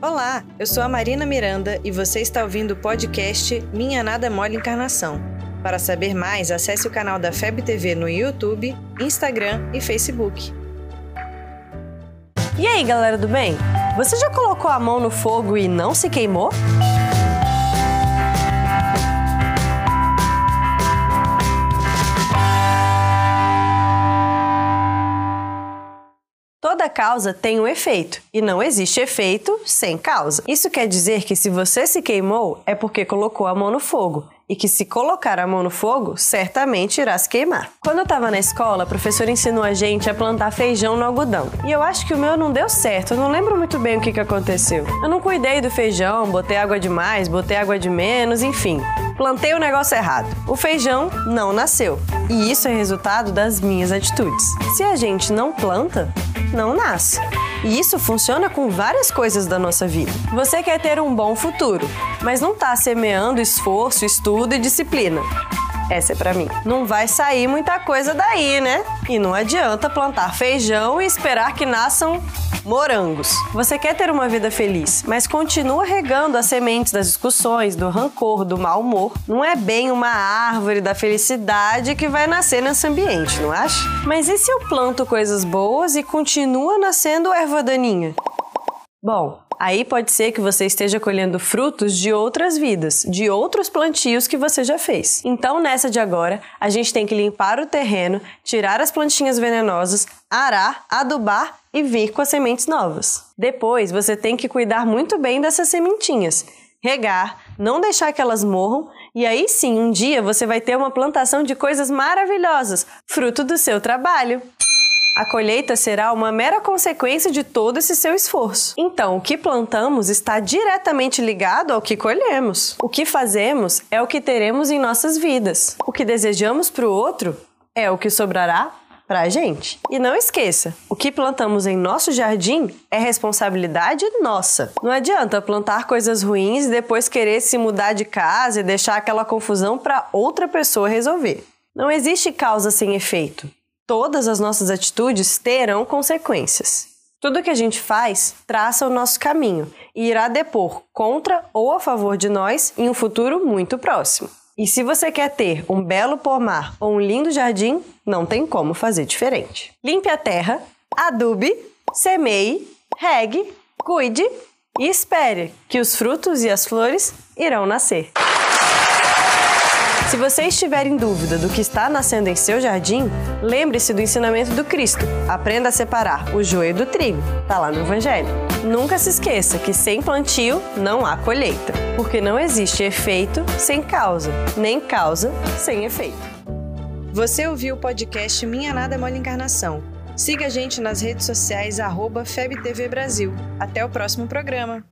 Olá, eu sou a Marina Miranda e você está ouvindo o podcast Minha Nada Mole Encarnação. Para saber mais, acesse o canal da FEB TV no YouTube, Instagram e Facebook. E aí, galera do bem? Você já colocou a mão no fogo e não se queimou? Causa tem um efeito e não existe efeito sem causa. Isso quer dizer que se você se queimou é porque colocou a mão no fogo e que se colocar a mão no fogo, certamente irá se queimar. Quando eu estava na escola, a professora ensinou a gente a plantar feijão no algodão. E eu acho que o meu não deu certo, eu não lembro muito bem o que, que aconteceu. Eu não cuidei do feijão, botei água demais, botei água de menos, enfim. Plantei o negócio errado. O feijão não nasceu. E isso é resultado das minhas atitudes. Se a gente não planta, não nasce. E isso funciona com várias coisas da nossa vida. Você quer ter um bom futuro, mas não está semeando esforço, estudo e disciplina. Essa é para mim. Não vai sair muita coisa daí, né? E não adianta plantar feijão e esperar que nasçam morangos. Você quer ter uma vida feliz, mas continua regando as sementes das discussões, do rancor, do mau humor. Não é bem uma árvore da felicidade que vai nascer nesse ambiente, não acha? Mas e se eu planto coisas boas e continua nascendo erva daninha? Bom, aí pode ser que você esteja colhendo frutos de outras vidas, de outros plantios que você já fez. Então, nessa de agora, a gente tem que limpar o terreno, tirar as plantinhas venenosas, arar, adubar e vir com as sementes novas. Depois, você tem que cuidar muito bem dessas sementinhas, regar, não deixar que elas morram e aí sim, um dia você vai ter uma plantação de coisas maravilhosas, fruto do seu trabalho. A colheita será uma mera consequência de todo esse seu esforço. Então, o que plantamos está diretamente ligado ao que colhemos. O que fazemos é o que teremos em nossas vidas. O que desejamos para o outro é o que sobrará para a gente. E não esqueça, o que plantamos em nosso jardim é responsabilidade nossa. Não adianta plantar coisas ruins e depois querer se mudar de casa e deixar aquela confusão para outra pessoa resolver. Não existe causa sem efeito todas as nossas atitudes terão consequências. Tudo que a gente faz traça o nosso caminho e irá depor contra ou a favor de nós em um futuro muito próximo. E se você quer ter um belo pomar ou um lindo jardim, não tem como fazer diferente. Limpe a terra, adube, semeie, regue, cuide e espere que os frutos e as flores irão nascer. Se você estiver em dúvida do que está nascendo em seu jardim, lembre-se do ensinamento do Cristo. Aprenda a separar o joio do trigo. Está lá no Evangelho. Nunca se esqueça que sem plantio não há colheita, porque não existe efeito sem causa, nem causa sem efeito. Você ouviu o podcast Minha Nada é Mole Encarnação. Siga a gente nas redes sociais, arroba FebTV Brasil. Até o próximo programa.